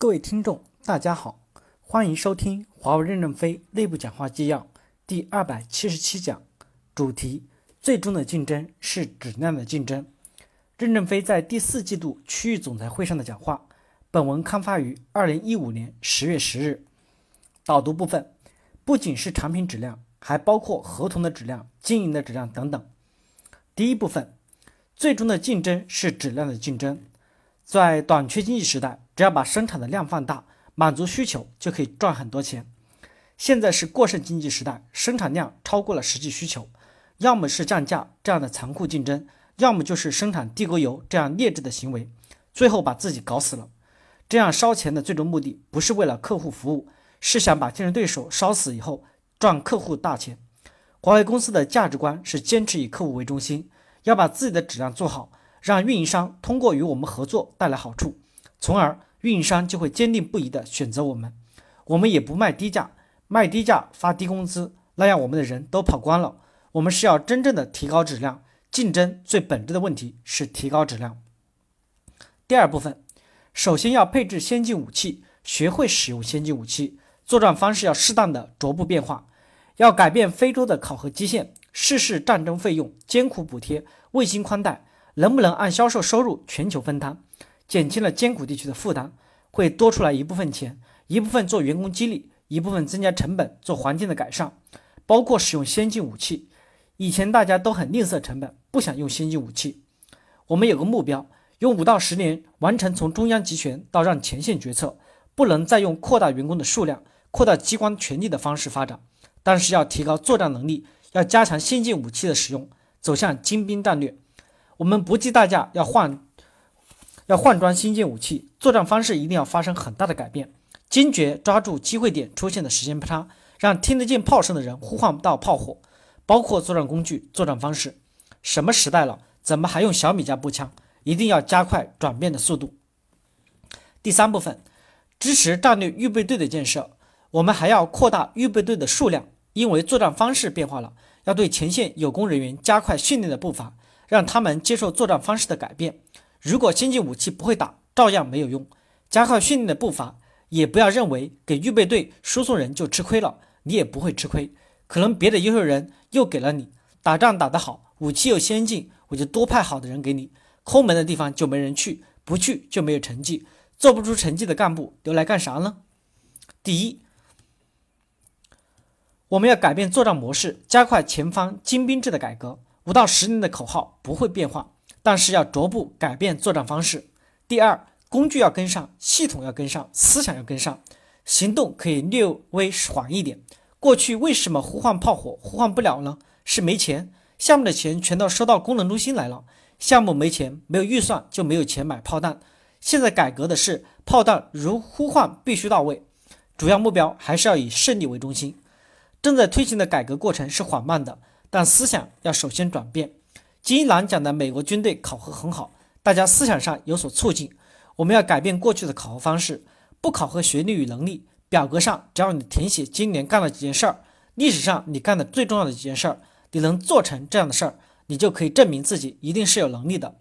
各位听众，大家好，欢迎收听华为任正非内部讲话纪要第二百七十七讲，主题：最终的竞争是质量的竞争。任正非在第四季度区域总裁会上的讲话。本文刊发于二零一五年十月十日。导读部分不仅是产品质量，还包括合同的质量、经营的质量等等。第一部分，最终的竞争是质量的竞争。在短缺经济时代，只要把生产的量放大，满足需求，就可以赚很多钱。现在是过剩经济时代，生产量超过了实际需求，要么是降价这样的残酷竞争，要么就是生产地沟油这样劣质的行为，最后把自己搞死了。这样烧钱的最终目的不是为了客户服务，是想把竞争对手烧死以后赚客户大钱。华为公司的价值观是坚持以客户为中心，要把自己的质量做好。让运营商通过与我们合作带来好处，从而运营商就会坚定不移地选择我们。我们也不卖低价，卖低价发低工资，那样我们的人都跑光了。我们是要真正的提高质量，竞争最本质的问题是提高质量。第二部分，首先要配置先进武器，学会使用先进武器，作战方式要适当的逐步变化，要改变非洲的考核基线，试试战争费用、艰苦补贴、卫星宽带。能不能按销售收入全球分摊，减轻了艰苦地区的负担，会多出来一部分钱，一部分做员工激励，一部分增加成本做环境的改善，包括使用先进武器。以前大家都很吝啬成本，不想用先进武器。我们有个目标，用五到十年完成从中央集权到让前线决策，不能再用扩大员工的数量、扩大机关权力的方式发展，但是要提高作战能力，要加强先进武器的使用，走向精兵战略。我们不计代价要换，要换装新进武器，作战方式一定要发生很大的改变，坚决抓住机会点出现的时间差，让听得见炮声的人呼唤不到炮火。包括作战工具、作战方式。什么时代了，怎么还用小米加步枪？一定要加快转变的速度。第三部分，支持战略预备队的建设。我们还要扩大预备队的数量，因为作战方式变化了，要对前线有功人员加快训练的步伐。让他们接受作战方式的改变。如果先进武器不会打，照样没有用。加快训练的步伐，也不要认为给预备队输送人就吃亏了，你也不会吃亏。可能别的优秀人又给了你，打仗打得好，武器又先进，我就多派好的人给你。抠门的地方就没人去，不去就没有成绩，做不出成绩的干部留来干啥呢？第一，我们要改变作战模式，加快前方精兵制的改革。五到十年的口号不会变化，但是要逐步改变作战方式。第二，工具要跟上，系统要跟上，思想要跟上，行动可以略微缓一点。过去为什么呼唤炮火呼唤不了呢？是没钱，项目的钱全都收到功能中心来了，项目没钱，没有预算就没有钱买炮弹。现在改革的是炮弹如呼唤必须到位，主要目标还是要以胜利为中心。正在推行的改革过程是缓慢的。但思想要首先转变。金一南讲的美国军队考核很好，大家思想上有所促进。我们要改变过去的考核方式，不考核学历与能力。表格上只要你填写今年干了几件事儿，历史上你干的最重要的几件事儿，你能做成这样的事儿，你就可以证明自己一定是有能力的。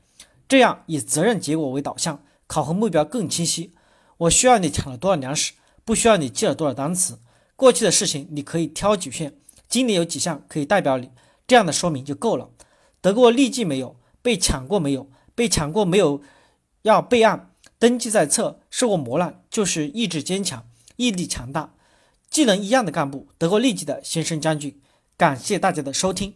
这样以责任结果为导向，考核目标更清晰。我需要你抢了多少粮食，不需要你记了多少单词。过去的事情你可以挑几片。今年有几项可以代表你，这样的说明就够了。得过痢疾没有？被抢过没有？被抢过没有？要备案，登记在册。受过磨难就是意志坚强、毅力强大、技能一样的干部。得过痢疾的先生将军，感谢大家的收听。